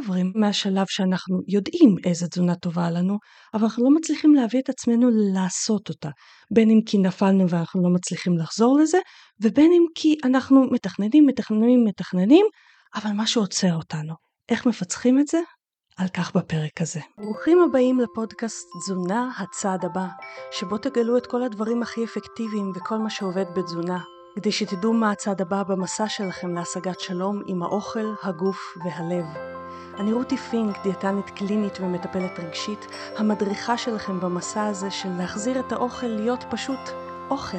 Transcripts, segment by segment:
עוברים מהשלב שאנחנו יודעים איזה תזונה טובה לנו, אבל אנחנו לא מצליחים להביא את עצמנו לעשות אותה. בין אם כי נפלנו ואנחנו לא מצליחים לחזור לזה, ובין אם כי אנחנו מתכננים, מתכננים, מתכננים, אבל משהו עוצר אותנו. איך מפצחים את זה? על כך בפרק הזה. ברוכים הבאים לפודקאסט תזונה הצעד הבא, שבו תגלו את כל הדברים הכי אפקטיביים וכל מה שעובד בתזונה. כדי שתדעו מה הצעד הבא במסע שלכם להשגת שלום עם האוכל, הגוף והלב. אני רותי פינק, דיאטנית קלינית ומטפלת רגשית, המדריכה שלכם במסע הזה של להחזיר את האוכל להיות פשוט אוכל,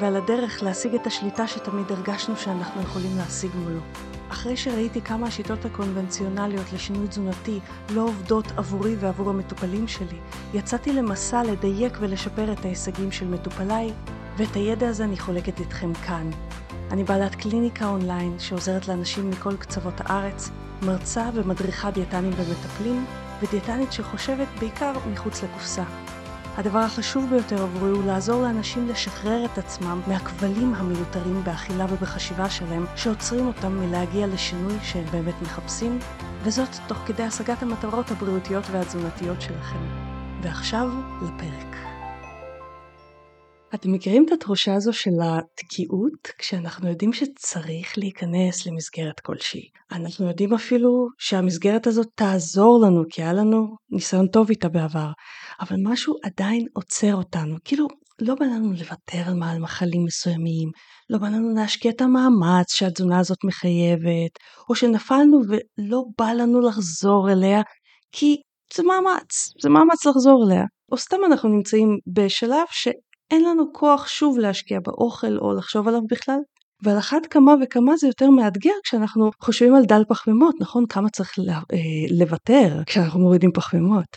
ועל הדרך להשיג את השליטה שתמיד הרגשנו שאנחנו יכולים להשיג מולו. אחרי שראיתי כמה השיטות הקונבנציונליות לשינוי תזונתי לא עובדות עבורי ועבור המטופלים שלי, יצאתי למסע לדייק ולשפר את ההישגים של מטופליי ואת הידע הזה אני חולקת איתכם כאן. אני בעלת קליניקה אונליין שעוזרת לאנשים מכל קצוות הארץ, מרצה ומדריכה דיאטנים ומטפלים, ודיאטנית שחושבת בעיקר מחוץ לקופסה. הדבר החשוב ביותר עבורי הוא לעזור לאנשים לשחרר את עצמם מהכבלים המיותרים באכילה ובחשיבה שלהם, שעוצרים אותם מלהגיע לשינוי שהם באמת מחפשים, וזאת תוך כדי השגת המטרות הבריאותיות והתזונתיות שלכם. ועכשיו לפרק. אתם מכירים את התחושה הזו של התקיעות כשאנחנו יודעים שצריך להיכנס למסגרת כלשהי. אנחנו יודעים אפילו שהמסגרת הזאת תעזור לנו כי היה לנו ניסיון טוב איתה בעבר, אבל משהו עדיין עוצר אותנו. כאילו לא בא לנו לוותר על מעל מחלים מסוימים, לא בא לנו להשקיע את המאמץ שהתזונה הזאת מחייבת, או שנפלנו ולא בא לנו לחזור אליה כי זה מאמץ, זה מאמץ לחזור אליה. או סתם אנחנו נמצאים בשלב ש... אין לנו כוח שוב להשקיע באוכל או לחשוב עליו בכלל. ועל אחת כמה וכמה זה יותר מאתגר כשאנחנו חושבים על דל פחמימות, נכון? כמה צריך אה, לוותר כשאנחנו מורידים פחמימות.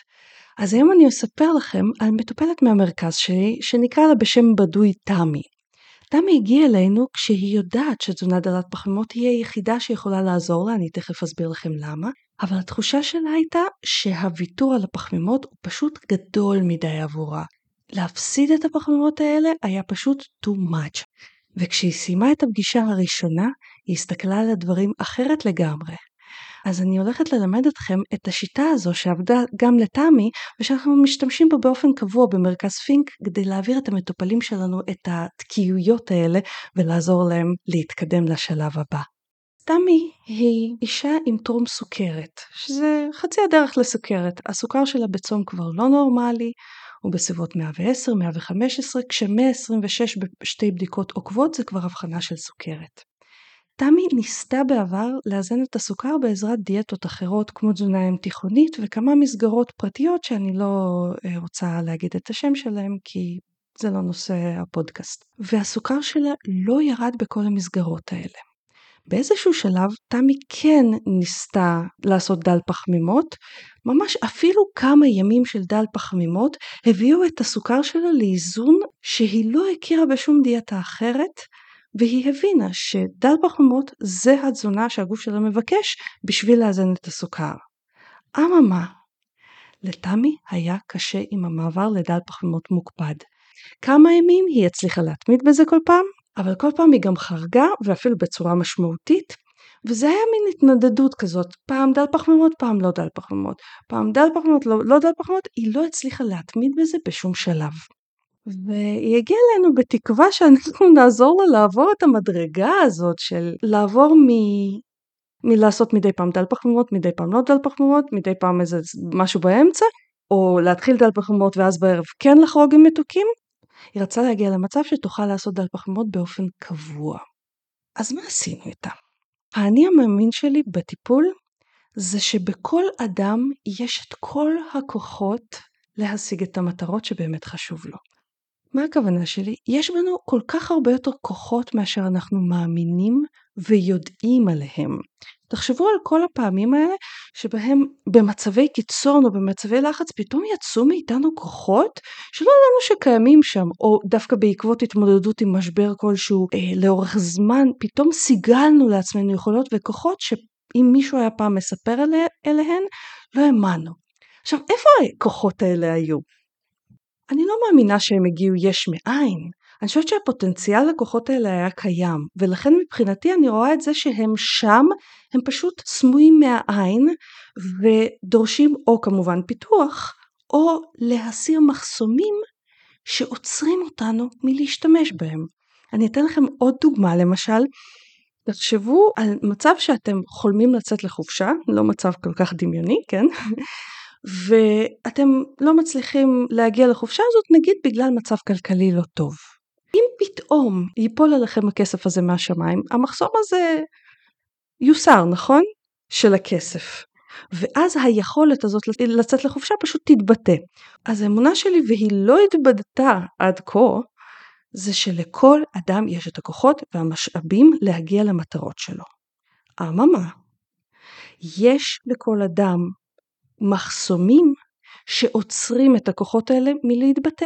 אז היום אני אספר לכם על מטופלת מהמרכז שלי שנקרא לה בשם בדוי תמי. תמי הגיעה אלינו כשהיא יודעת שתזונה דלת פחמימות היא היחידה שיכולה לעזור לה, אני תכף אסביר לכם למה, אבל התחושה שלה הייתה שהוויתור על הפחמימות הוא פשוט גדול מדי עבורה. להפסיד את הפחמימות האלה היה פשוט too much. וכשהיא סיימה את הפגישה הראשונה, היא הסתכלה על הדברים אחרת לגמרי. אז אני הולכת ללמד אתכם את השיטה הזו שעבדה גם לתמי ושאנחנו משתמשים בה באופן קבוע במרכז פינק כדי להעביר את המטופלים שלנו את התקיעויות האלה ולעזור להם להתקדם לשלב הבא. תמי היא אישה עם טרום סוכרת, שזה חצי הדרך לסוכרת. הסוכר שלה בצום כבר לא נורמלי, הוא בסביבות 110, 115, כש-126 בשתי בדיקות עוקבות זה כבר הבחנה של סוכרת. תמי ניסתה בעבר לאזן את הסוכר בעזרת דיאטות אחרות כמו תזונה אם תיכונית וכמה מסגרות פרטיות שאני לא אה, רוצה להגיד את השם שלהם כי זה לא נושא הפודקאסט. והסוכר שלה לא ירד בכל המסגרות האלה. באיזשהו שלב תמי כן ניסתה לעשות דל פחמימות, ממש אפילו כמה ימים של דל פחמימות הביאו את הסוכר שלה לאיזון שהיא לא הכירה בשום דיאטה אחרת, והיא הבינה שדל פחמימות זה התזונה שהגוף שלה מבקש בשביל לאזן את הסוכר. אממה, לתמי היה קשה עם המעבר לדל פחמימות מוקפד. כמה ימים היא הצליחה להתמיד בזה כל פעם, אבל כל פעם היא גם חרגה ואפילו בצורה משמעותית וזה היה מין התנדדות כזאת, פעם דל פחמימות, פעם לא דל פחמימות, פעם דל פחמימות, לא, לא דל פחמימות, היא לא הצליחה להתמיד בזה בשום שלב. והיא הגיעה אלינו בתקווה שאנחנו נעזור לה לעבור את המדרגה הזאת של לעבור מ... מלעשות מדי פעם דל פחמימות, מדי פעם לא דל פחמימות, מדי פעם איזה משהו באמצע, או להתחיל דל פחמימות ואז בערב כן לחרוג עם מתוקים, היא רצה להגיע למצב שתוכל לעשות דל פחמימות באופן קבוע. אז מה עשינו איתה? האני המאמין שלי בטיפול זה שבכל אדם יש את כל הכוחות להשיג את המטרות שבאמת חשוב לו. מה הכוונה שלי? יש בנו כל כך הרבה יותר כוחות מאשר אנחנו מאמינים ויודעים עליהם. תחשבו על כל הפעמים האלה שבהם במצבי קיצון או במצבי לחץ פתאום יצאו מאיתנו כוחות שלא ידענו שקיימים שם, או דווקא בעקבות התמודדות עם משבר כלשהו אה, לאורך זמן, פתאום סיגלנו לעצמנו יכולות וכוחות שאם מישהו היה פעם מספר אלה, אליהן, לא האמנו. עכשיו, איפה הכוחות האלה היו? אני לא מאמינה שהם הגיעו יש מאין, אני חושבת שהפוטנציאל לכוחות האלה היה קיים, ולכן מבחינתי אני רואה את זה שהם שם, הם פשוט סמויים מהעין, ודורשים או כמובן פיתוח, או להסיר מחסומים שעוצרים אותנו מלהשתמש בהם. אני אתן לכם עוד דוגמה למשל, תחשבו על מצב שאתם חולמים לצאת לחופשה, לא מצב כל כך דמיוני, כן? ואתם לא מצליחים להגיע לחופשה הזאת נגיד בגלל מצב כלכלי לא טוב. אם פתאום ייפול עליכם הכסף הזה מהשמיים, המחסום הזה יוסר, נכון? של הכסף. ואז היכולת הזאת לצאת לחופשה פשוט תתבטא. אז האמונה שלי, והיא לא התבדתה עד כה, זה שלכל אדם יש את הכוחות והמשאבים להגיע למטרות שלו. אממה, יש לכל אדם מחסומים שעוצרים את הכוחות האלה מלהתבטא.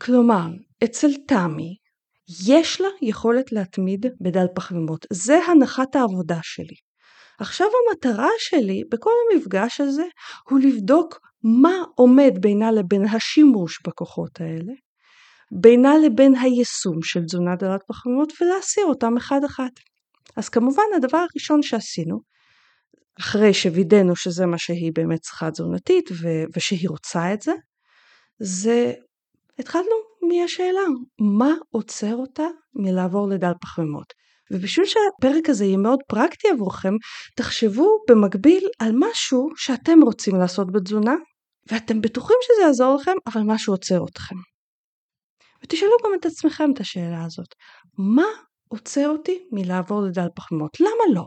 כלומר, אצל תמי יש לה יכולת להתמיד בדל פחמימות, זה הנחת העבודה שלי. עכשיו המטרה שלי בכל המפגש הזה הוא לבדוק מה עומד בינה לבין השימוש בכוחות האלה, בינה לבין היישום של תזונה דלת פחמימות ולהסיר אותם אחד אחד. אז כמובן הדבר הראשון שעשינו, אחרי שווידאנו שזה מה שהיא באמת צריכה תזונתית ושהיא רוצה את זה, זה התחלנו מהשאלה מה עוצר אותה מלעבור לדל פחמימות. ובשביל שהפרק הזה יהיה מאוד פרקטי עבורכם, תחשבו במקביל על משהו שאתם רוצים לעשות בתזונה, ואתם בטוחים שזה יעזור לכם, אבל משהו עוצר אתכם. ותשאלו גם את עצמכם את השאלה הזאת, מה עוצר אותי מלעבור לדל פחמימות? למה לא?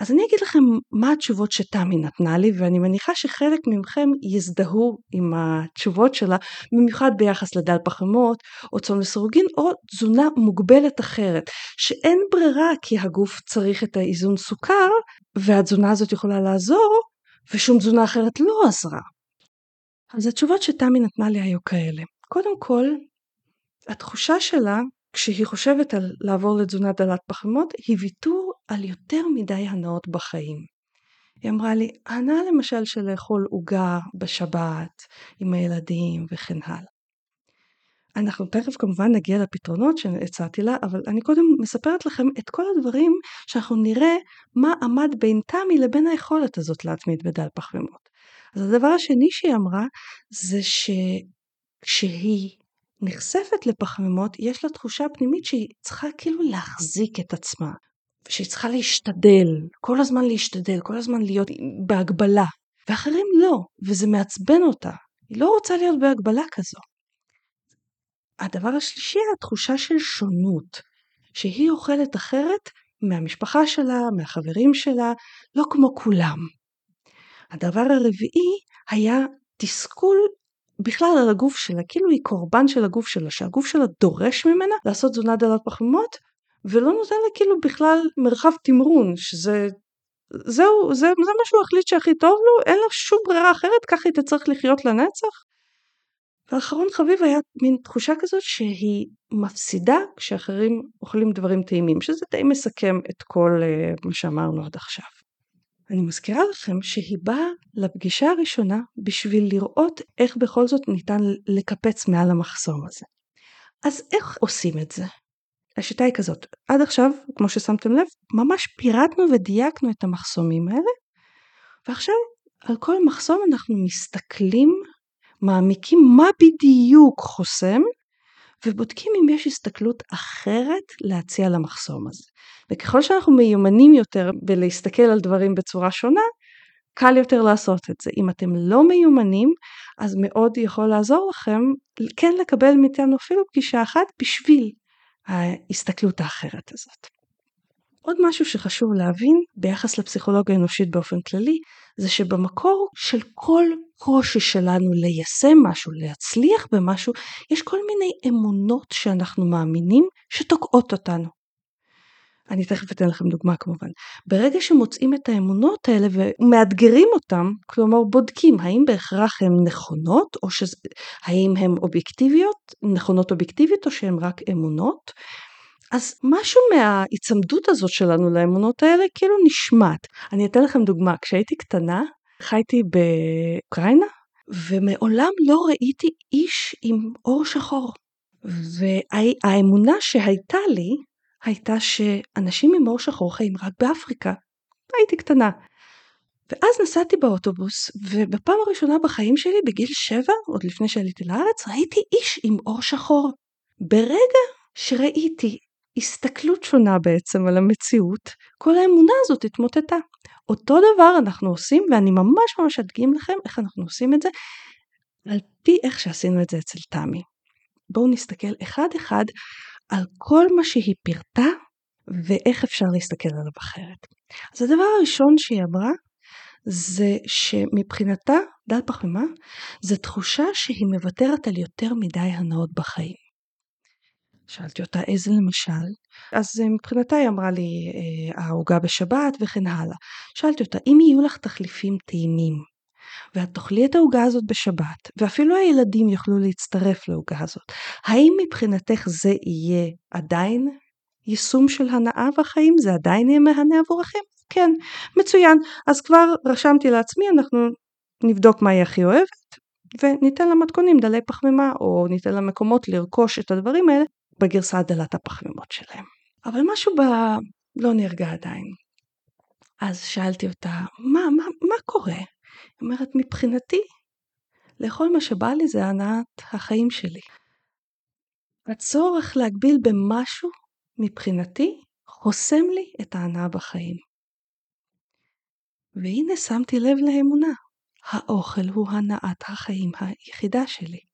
אז אני אגיד לכם מה התשובות שתמי נתנה לי ואני מניחה שחלק מכם יזדהו עם התשובות שלה במיוחד ביחס לדל פחמות או צאן לסירוגין או תזונה מוגבלת אחרת שאין ברירה כי הגוף צריך את האיזון סוכר והתזונה הזאת יכולה לעזור ושום תזונה אחרת לא עזרה. אז התשובות שתמי נתנה לי היו כאלה קודם כל התחושה שלה כשהיא חושבת על לעבור לתזונה דלת פחמות, היא ויתור על יותר מדי הנאות בחיים. היא אמרה לי, הנאה למשל של לאכול עוגה בשבת עם הילדים וכן הלאה. אנחנו תכף כמובן נגיע לפתרונות שהצעתי לה, אבל אני קודם מספרת לכם את כל הדברים שאנחנו נראה מה עמד בין תמי לבין היכולת הזאת להתמיד בדל פחמימות. אז הדבר השני שהיא אמרה זה שכשהיא נחשפת לפחמימות יש לה תחושה פנימית שהיא צריכה כאילו להחזיק את עצמה. ושהיא צריכה להשתדל, כל הזמן להשתדל, כל הזמן להיות בהגבלה. ואחרים לא, וזה מעצבן אותה. היא לא רוצה להיות בהגבלה כזו. הדבר השלישי, התחושה של שונות, שהיא אוכלת אחרת מהמשפחה שלה, מהחברים שלה, לא כמו כולם. הדבר הרביעי היה תסכול בכלל על הגוף שלה, כאילו היא קורבן של הגוף שלה, שהגוף שלה דורש ממנה לעשות תזונה דלת פחמימות, ולא נותן לה כאילו בכלל מרחב תמרון, שזה זהו, זה, זה מה שהוא החליט שהכי טוב לו, אין לה שום ברירה אחרת, ככה היא תצטרך לחיות לנצח. ואחרון חביב היה מין תחושה כזאת שהיא מפסידה כשאחרים אוכלים דברים טעימים, שזה די מסכם את כל uh, מה שאמרנו עד עכשיו. אני מזכירה לכם שהיא באה לפגישה הראשונה בשביל לראות איך בכל זאת ניתן לקפץ מעל המחסום הזה. אז איך עושים את זה? השיטה היא כזאת, עד עכשיו, כמו ששמתם לב, ממש פירטנו ודייקנו את המחסומים האלה, ועכשיו על כל מחסום אנחנו מסתכלים, מעמיקים מה בדיוק חוסם, ובודקים אם יש הסתכלות אחרת להציע למחסום הזה. וככל שאנחנו מיומנים יותר בלהסתכל על דברים בצורה שונה, קל יותר לעשות את זה. אם אתם לא מיומנים, אז מאוד יכול לעזור לכם כן לקבל מאיתנו אפילו פגישה אחת בשביל ההסתכלות האחרת הזאת. עוד משהו שחשוב להבין ביחס לפסיכולוגיה האנושית באופן כללי, זה שבמקור של כל קושי שלנו ליישם משהו, להצליח במשהו, יש כל מיני אמונות שאנחנו מאמינים שתוקעות אותנו. אני תכף אתן לכם דוגמה כמובן. ברגע שמוצאים את האמונות האלה ומאתגרים אותם, כלומר בודקים האם בהכרח הן נכונות, או האם הן אובייקטיביות, נכונות אובייקטיבית, או שהן רק אמונות, אז משהו מההיצמדות הזאת שלנו לאמונות האלה כאילו נשמט. אני אתן לכם דוגמה, כשהייתי קטנה חייתי באוקראינה ומעולם לא ראיתי איש עם אור שחור. והאמונה שהייתה לי הייתה שאנשים עם עור שחור חיים רק באפריקה. הייתי קטנה. ואז נסעתי באוטובוס, ובפעם הראשונה בחיים שלי, בגיל שבע, עוד לפני שעליתי לארץ, ראיתי איש עם עור שחור. ברגע שראיתי הסתכלות שונה בעצם על המציאות, כל האמונה הזאת התמוטטה. אותו דבר אנחנו עושים, ואני ממש ממש אדגים לכם איך אנחנו עושים את זה, על פי איך שעשינו את זה אצל תמי. בואו נסתכל אחד אחד על כל מה שהיא פירטה ואיך אפשר להסתכל עליו אחרת. אז הדבר הראשון שהיא אמרה זה שמבחינתה דל פחמימה זה תחושה שהיא מוותרת על יותר מדי הנאות בחיים. שאלתי אותה איזה למשל, אז מבחינתה היא אמרה לי אה, העוגה בשבת וכן הלאה. שאלתי אותה אם יהיו לך תחליפים טעימים ואת תאכלי את העוגה הזאת בשבת ואפילו הילדים יוכלו להצטרף לעוגה הזאת, האם מבחינתך זה יהיה עדיין יישום של הנאה בחיים? זה עדיין יהיה מהנה עבורכם? כן, מצוין. אז כבר רשמתי לעצמי, אנחנו נבדוק מה היא הכי אוהבת, וניתן לה מתכונים דלי פחמימה, או ניתן לה מקומות לרכוש את הדברים האלה בגרסה דלת הפחמימות שלהם. אבל משהו ב... לא נרגע עדיין. אז שאלתי אותה, מה, מה, מה קורה? היא אומרת, מבחינתי, לאכול מה שבא לי זה הנעת החיים שלי. הצורך להגביל במשהו, מבחינתי, חוסם לי את ההנאה בחיים. והנה שמתי לב לאמונה, האוכל הוא הנאת החיים היחידה שלי.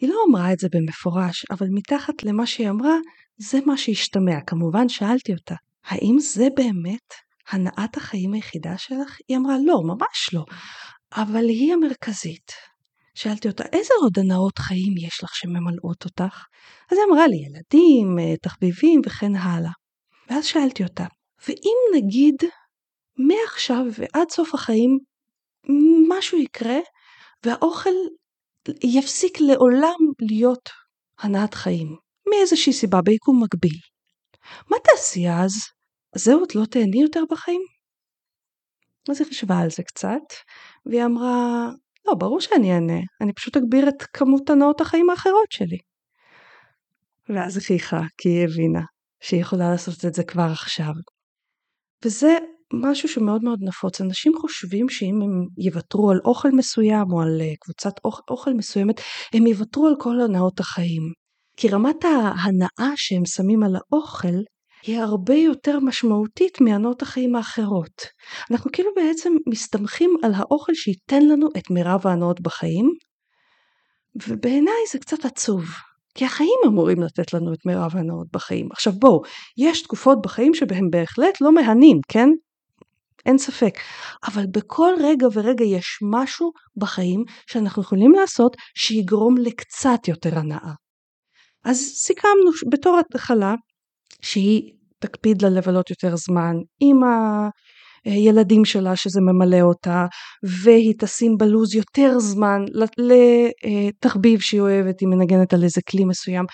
היא לא אמרה את זה במפורש, אבל מתחת למה שהיא אמרה, זה מה שהשתמע. כמובן שאלתי אותה, האם זה באמת הנאת החיים היחידה שלך? היא אמרה, לא, ממש לא, אבל היא המרכזית. שאלתי אותה, איזה עוד הנאות חיים יש לך שממלאות אותך? אז היא אמרה לי, ילדים, תחביבים וכן הלאה. ואז שאלתי אותה, ואם נגיד מעכשיו ועד סוף החיים משהו יקרה והאוכל יפסיק לעולם להיות הנעת חיים, מאיזושהי סיבה ביקום מקביל. מה תעשי אז? זהו, את לא תהני יותר בחיים? אז היא חשבה על זה קצת, והיא אמרה, לא, ברור שאני אענה, אני פשוט אגביר את כמות הנאות החיים האחרות שלי. ואז היא חייכה, כי היא הבינה שהיא יכולה לעשות את זה כבר עכשיו. וזה משהו שמאוד מאוד נפוץ. אנשים חושבים שאם הם יוותרו על אוכל מסוים או על אה, קבוצת אוכל, מסוימת, הם יוותרו על כל הנאות החיים. כי רמת ההנאה שהם שמים על האוכל היא הרבה יותר משמעותית מהנאות החיים האחרות. אנחנו כאילו בעצם מסתמכים על האוכל שייתן לנו את מירב ההנאות בחיים, ובעיניי זה קצת עצוב. כי החיים אמורים לתת לנו את מירב ההנאות בחיים. עכשיו בואו, יש תקופות בחיים שבהם בהחלט לא מהנים, כן? אין ספק. אבל בכל רגע ורגע יש משהו בחיים שאנחנו יכולים לעשות שיגרום לקצת יותר הנאה. אז סיכמנו בתור התחלה שהיא תקפיד לה לבלות יותר זמן עם הילדים שלה שזה ממלא אותה והיא תשים בלוז יותר זמן לתחביב שהיא אוהבת, היא מנגנת על איזה כלי מסוים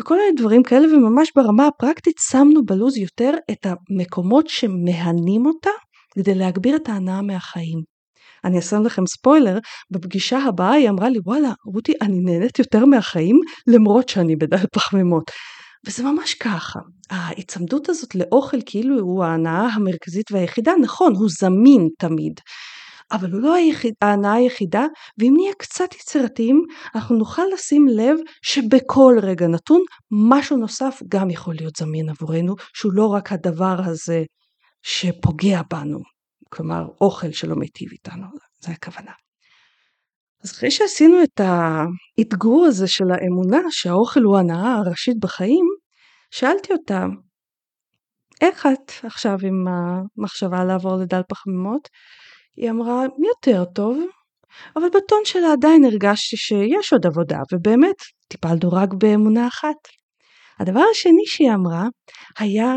וכל מיני דברים כאלה וממש ברמה הפרקטית שמנו בלוז יותר את המקומות שמהנים אותה כדי להגביר את ההנאה מהחיים. אני אשם לכם ספוילר, בפגישה הבאה היא אמרה לי וואלה רותי אני נהנית יותר מהחיים למרות שאני בדל פחמימות. וזה ממש ככה. ההיצמדות הזאת לאוכל כאילו הוא ההנאה המרכזית והיחידה, נכון, הוא זמין תמיד. אבל הוא לא היחיד, ההנאה היחידה, ואם נהיה קצת יצירתיים, אנחנו נוכל לשים לב שבכל רגע נתון, משהו נוסף גם יכול להיות זמין עבורנו, שהוא לא רק הדבר הזה שפוגע בנו, כלומר אוכל שלא מיטיב איתנו, זה הכוונה. אז אחרי שעשינו את האתגור הזה של האמונה שהאוכל הוא הנאה הראשית בחיים, שאלתי אותה, איך את עכשיו עם המחשבה לעבור לדל פחמימות? היא אמרה, יותר טוב, אבל בטון שלה עדיין הרגשתי שיש עוד עבודה, ובאמת, טיפלנו רק באמונה אחת. הדבר השני שהיא אמרה היה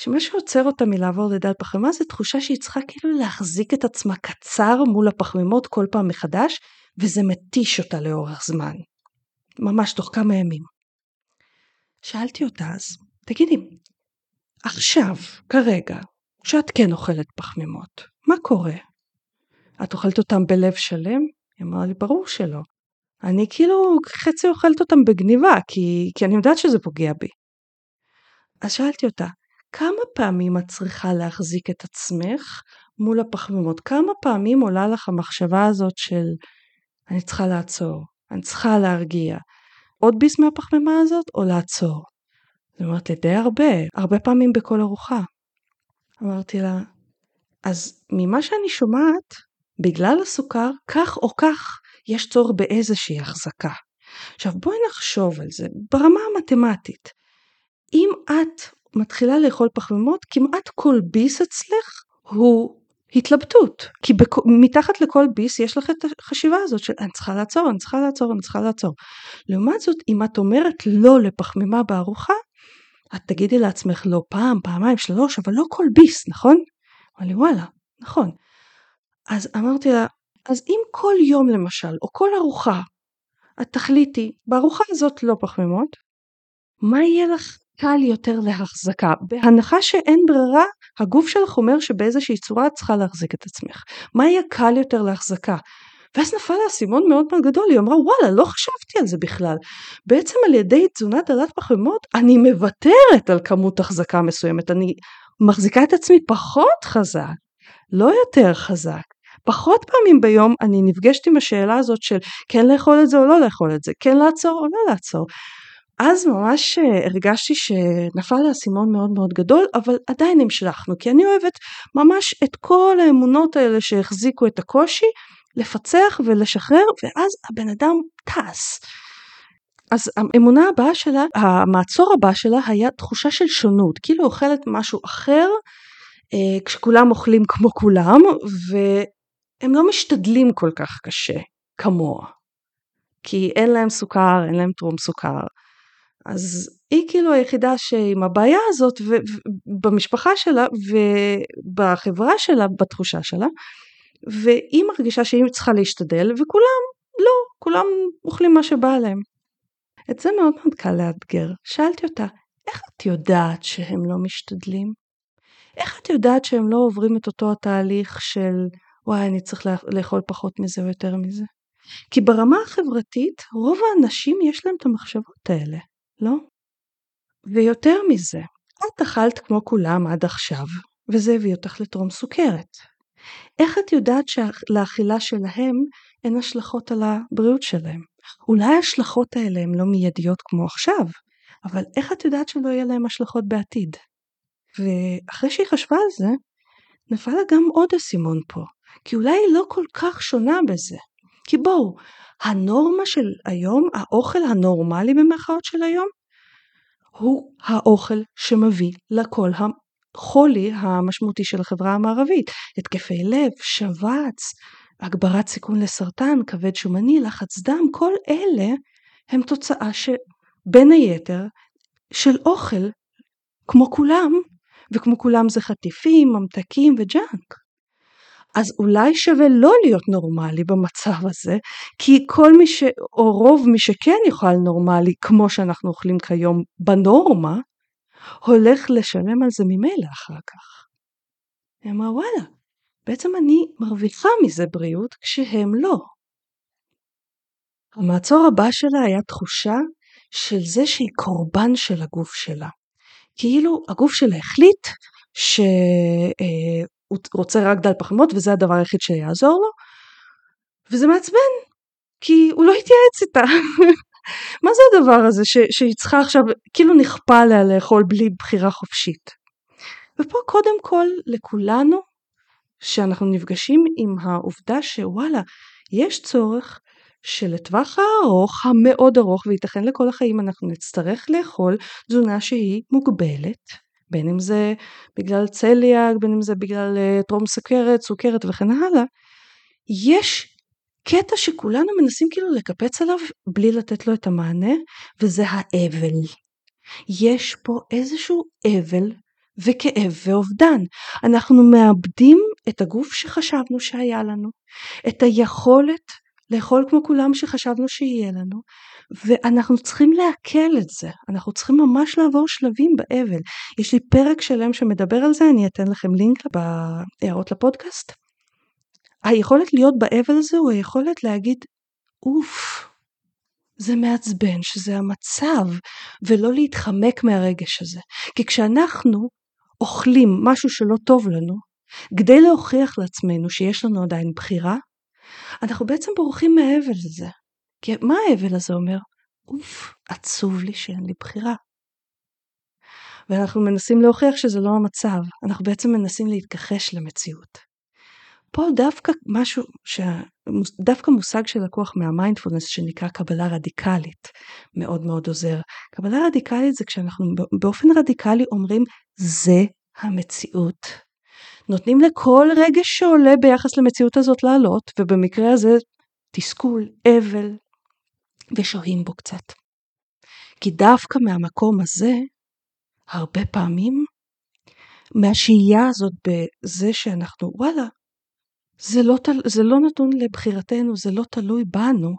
שמה שעוצר אותה מלעבור לדל פחמימה זה תחושה שהיא צריכה כאילו להחזיק את עצמה קצר מול הפחמימות כל פעם מחדש, וזה מתיש אותה לאורך זמן. ממש תוך כמה ימים. שאלתי אותה אז, תגידי, עכשיו, כרגע, כשאת כן אוכלת פחמימות, מה קורה? את אוכלת אותם בלב שלם? היא אמרה לי, ברור שלא. אני כאילו חצי אוכלת אותם בגניבה, כי, כי אני יודעת שזה פוגע בי. אז שאלתי אותה, כמה פעמים את צריכה להחזיק את עצמך מול הפחמימות? כמה פעמים עולה לך המחשבה הזאת של אני צריכה לעצור, אני צריכה להרגיע. עוד ביס מהפחמימה הזאת או לעצור? היא אומרת לי די הרבה, הרבה פעמים בכל ארוחה. אמרתי לה, אז ממה שאני שומעת, בגלל הסוכר, כך או כך יש צורך באיזושהי החזקה. עכשיו בואי נחשוב על זה ברמה המתמטית. אם את מתחילה לאכול פחמימות, כמעט כל ביס אצלך הוא התלבטות. כי בכ... מתחת לכל ביס יש לך את החשיבה הזאת של אני צריכה לעצור, אני צריכה לעצור, אני צריכה לעצור. לעומת זאת, אם את אומרת לא לפחמימה בארוחה, את תגידי לעצמך לא פעם, פעמיים, שלוש, אבל לא כל ביס, נכון? אמר לי וואלה, נכון. אז אמרתי לה, אז אם כל יום למשל, או כל ארוחה, את תחליטי, בארוחה הזאת לא פחמימות, מה יהיה לך קל יותר להחזקה? בהנחה שאין ברירה, הגוף שלך אומר שבאיזושהי צורה את צריכה להחזיק את עצמך. מה יהיה קל יותר להחזקה? ואז נפל לה אסימון מאוד מאוד גדול, היא אמרה וואלה לא חשבתי על זה בכלל. בעצם על ידי תזונה דלת פחמימות אני מוותרת על כמות החזקה מסוימת, אני מחזיקה את עצמי פחות חזק, לא יותר חזק. פחות פעמים ביום אני נפגשת עם השאלה הזאת של כן לאכול את זה או לא לאכול את זה, כן לעצור או לא לעצור. אז ממש אה, הרגשתי שנפל האסימון מאוד מאוד גדול, אבל עדיין המשכנו, כי אני אוהבת ממש את כל האמונות האלה שהחזיקו את הקושי, לפצח ולשחרר, ואז הבן אדם טס. אז האמונה הבאה שלה, המעצור הבא שלה היה תחושה של שונות, כאילו אוכלת משהו אחר, אה, כשכולם אוכלים כמו כולם, והם לא משתדלים כל כך קשה כמוה. כי אין להם סוכר, אין להם טרום סוכר. אז היא כאילו היחידה שעם הבעיה הזאת במשפחה שלה ובחברה שלה, בתחושה שלה, והיא מרגישה שהיא צריכה להשתדל וכולם לא, כולם אוכלים מה שבא להם. את זה מאוד מאוד קל לאתגר. שאלתי אותה, איך את יודעת שהם לא משתדלים? איך את יודעת שהם לא עוברים את אותו התהליך של וואי אני צריך לאכול פחות מזה או יותר מזה? כי ברמה החברתית רוב האנשים יש להם את המחשבות האלה. לא? ויותר מזה, את אכלת כמו כולם עד עכשיו, וזה הביא אותך לטרום סוכרת. איך את יודעת שלאכילה שלהם אין השלכות על הבריאות שלהם? אולי ההשלכות האלה הן לא מיידיות כמו עכשיו, אבל איך את יודעת שלא יהיה להם השלכות בעתיד? ואחרי שהיא חשבה על זה, נפל לה גם עוד אסימון פה, כי אולי היא לא כל כך שונה בזה. כי בואו, הנורמה של היום, האוכל הנורמלי במרכאות של היום, הוא האוכל שמביא לכל החולי המשמעותי של החברה המערבית. התקפי לב, שבץ, הגברת סיכון לסרטן, כבד שומני, לחץ דם, כל אלה הם תוצאה שבין היתר של אוכל כמו כולם, וכמו כולם זה חטיפים, ממתקים וג'אנק. אז אולי שווה לא להיות נורמלי במצב הזה, כי כל מי ש... או רוב מי שכן יאכל נורמלי כמו שאנחנו אוכלים כיום בנורמה, הולך לשלם על זה ממילא אחר כך. היא אמרה וואלה, בעצם אני מרוויחה מזה בריאות כשהם לא. המעצור הבא שלה היה תחושה של זה שהיא קורבן של הגוף שלה. כאילו הגוף שלה החליט ש... הוא רוצה רק דל פחמות וזה הדבר היחיד שיעזור לו וזה מעצבן כי הוא לא התייעץ איתה. מה זה הדבר הזה ש, שהיא צריכה עכשיו כאילו נכפה עליה לאכול בלי בחירה חופשית. ופה קודם כל לכולנו שאנחנו נפגשים עם העובדה שוואלה יש צורך שלטווח הארוך המאוד ארוך וייתכן לכל החיים אנחנו נצטרך לאכול תזונה שהיא מוגבלת בין אם זה בגלל צליאק, בין אם זה בגלל uh, טרום סוכרת, סוכרת וכן הלאה, יש קטע שכולנו מנסים כאילו לקפץ עליו בלי לתת לו את המענה, וזה האבל. יש פה איזשהו אבל וכאב ואובדן. אנחנו מאבדים את הגוף שחשבנו שהיה לנו, את היכולת לאכול כמו כולם שחשבנו שיהיה לנו, ואנחנו צריכים לעכל את זה, אנחנו צריכים ממש לעבור שלבים באבל. יש לי פרק שלם שמדבר על זה, אני אתן לכם לינק בהערות לפודקאסט. היכולת להיות באבל הזה הוא היכולת להגיד, אוף, זה מעצבן, שזה המצב, ולא להתחמק מהרגש הזה. כי כשאנחנו אוכלים משהו שלא טוב לנו, כדי להוכיח לעצמנו שיש לנו עדיין בחירה, אנחנו בעצם בורחים מהאבל הזה. כי מה האבל הזה אומר? אוף, עצוב לי שאין לי בחירה. ואנחנו מנסים להוכיח שזה לא המצב, אנחנו בעצם מנסים להתכחש למציאות. פה דווקא משהו, ש... דווקא מושג שלקוח מהמיינדפולנס שנקרא קבלה רדיקלית מאוד מאוד עוזר. קבלה רדיקלית זה כשאנחנו באופן רדיקלי אומרים זה המציאות. נותנים לכל רגש שעולה ביחס למציאות הזאת לעלות, ובמקרה הזה תסכול, אבל, ושוהים בו קצת. כי דווקא מהמקום הזה, הרבה פעמים, מהשהייה הזאת בזה שאנחנו, וואלה, זה לא, זה לא נתון לבחירתנו, זה לא תלוי בנו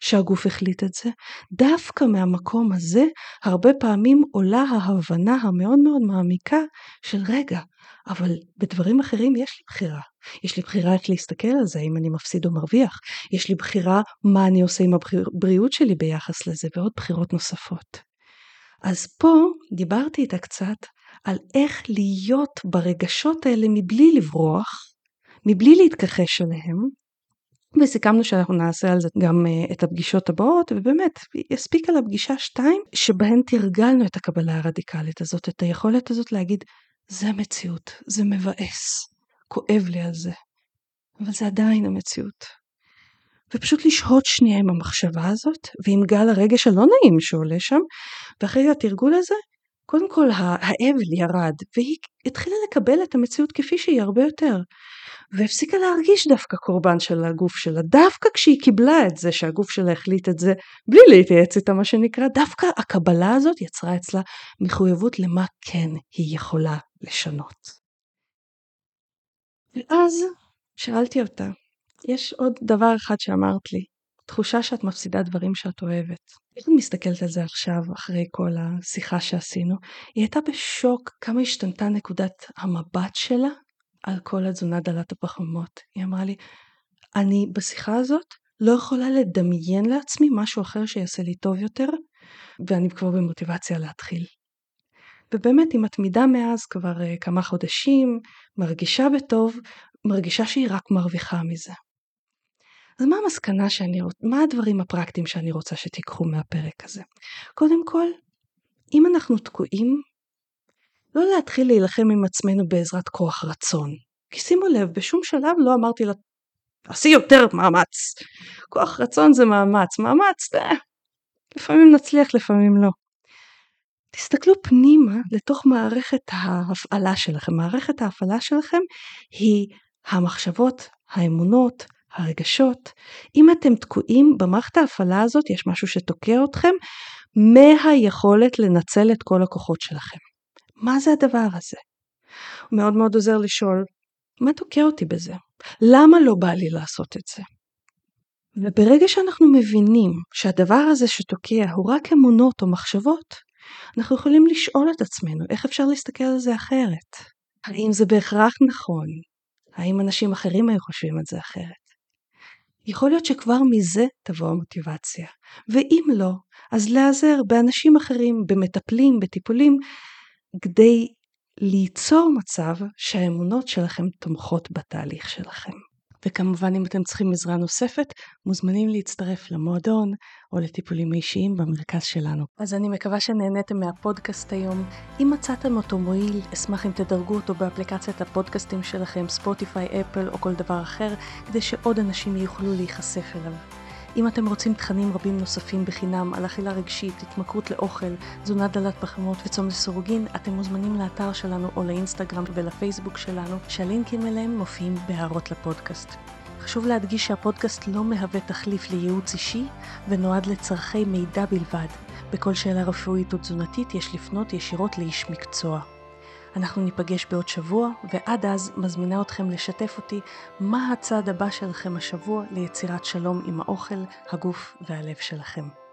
שהגוף החליט את זה. דווקא מהמקום הזה, הרבה פעמים עולה ההבנה המאוד מאוד מעמיקה של רגע, אבל בדברים אחרים יש לי בחירה. יש לי בחירה איך להסתכל על זה, אם אני מפסיד או מרוויח. יש לי בחירה מה אני עושה עם הבריאות שלי ביחס לזה, ועוד בחירות נוספות. אז פה דיברתי איתה קצת על איך להיות ברגשות האלה מבלי לברוח, מבלי להתכחש אליהם, וסיכמנו שאנחנו נעשה על זה גם uh, את הפגישות הבאות, ובאמת, הספיקה לפגישה שתיים, שבהן תרגלנו את הקבלה הרדיקלית הזאת, את היכולת הזאת להגיד, זה המציאות, זה מבאס, כואב לי על זה, אבל זה עדיין המציאות. ופשוט לשהות שנייה עם המחשבה הזאת, ועם גל הרגש הלא נעים שעולה שם, ואחרי התרגול הזה, קודם כל האבל ירד, והיא התחילה לקבל את המציאות כפי שהיא הרבה יותר. והפסיקה להרגיש דווקא קורבן של הגוף שלה, דווקא כשהיא קיבלה את זה שהגוף שלה החליט את זה בלי להתייעץ איתה מה שנקרא, דווקא הקבלה הזאת יצרה אצלה מחויבות למה כן היא יכולה לשנות. ואז שאלתי אותה, יש עוד דבר אחד שאמרת לי, תחושה שאת מפסידה דברים שאת אוהבת. איך אני מסתכלת על זה עכשיו, אחרי כל השיחה שעשינו? היא הייתה בשוק כמה השתנתה נקודת המבט שלה על כל התזונה דלת הפחמימות. היא אמרה לי, אני בשיחה הזאת לא יכולה לדמיין לעצמי משהו אחר שיעשה לי טוב יותר, ואני כבר במוטיבציה להתחיל. ובאמת היא מתמידה מאז כבר uh, כמה חודשים, מרגישה בטוב, מרגישה שהיא רק מרוויחה מזה. אז מה המסקנה שאני רוצה, מה הדברים הפרקטיים שאני רוצה שתיקחו מהפרק הזה? קודם כל, אם אנחנו תקועים לא להתחיל להילחם עם עצמנו בעזרת כוח רצון. כי שימו לב, בשום שלב לא אמרתי לה, עשי יותר מאמץ. כוח רצון זה מאמץ, מאמץ, אה, לפעמים נצליח, לפעמים לא. תסתכלו פנימה לתוך מערכת ההפעלה שלכם. מערכת ההפעלה שלכם היא המחשבות, האמונות, הרגשות. אם אתם תקועים במערכת ההפעלה הזאת, יש משהו שתוקע אתכם מהיכולת לנצל את כל הכוחות שלכם. מה זה הדבר הזה? הוא מאוד מאוד עוזר לשאול, מה תוקע אותי בזה? למה לא בא לי לעשות את זה? וברגע שאנחנו מבינים שהדבר הזה שתוקע הוא רק אמונות או מחשבות, אנחנו יכולים לשאול את עצמנו איך אפשר להסתכל על זה אחרת. האם זה בהכרח נכון? האם אנשים אחרים היו חושבים את זה אחרת? יכול להיות שכבר מזה תבוא המוטיבציה, ואם לא, אז להיעזר באנשים אחרים, במטפלים, בטיפולים, כדי ליצור מצב שהאמונות שלכם תומכות בתהליך שלכם. וכמובן אם אתם צריכים עזרה נוספת, מוזמנים להצטרף למועדון או לטיפולים אישיים במרכז שלנו. אז אני מקווה שנהניתם מהפודקאסט היום. אם מצאתם אותו מועיל, אשמח אם תדרגו אותו באפליקציית הפודקאסטים שלכם, ספוטיפיי, אפל או כל דבר אחר, כדי שעוד אנשים יוכלו להיחשף אליו. אם אתם רוצים תכנים רבים נוספים בחינם על אכילה רגשית, התמכרות לאוכל, תזונה דלת פחמות וצום לסורוגין, אתם מוזמנים לאתר שלנו או לאינסטגרם ולפייסבוק שלנו, שהלינקים אליהם מופיעים בהערות לפודקאסט. חשוב להדגיש שהפודקאסט לא מהווה תחליף לייעוץ אישי ונועד לצורכי מידע בלבד. בכל שאלה רפואית או תזונתית יש לפנות ישירות לאיש מקצוע. אנחנו ניפגש בעוד שבוע, ועד אז מזמינה אתכם לשתף אותי מה הצעד הבא שלכם השבוע ליצירת שלום עם האוכל, הגוף והלב שלכם.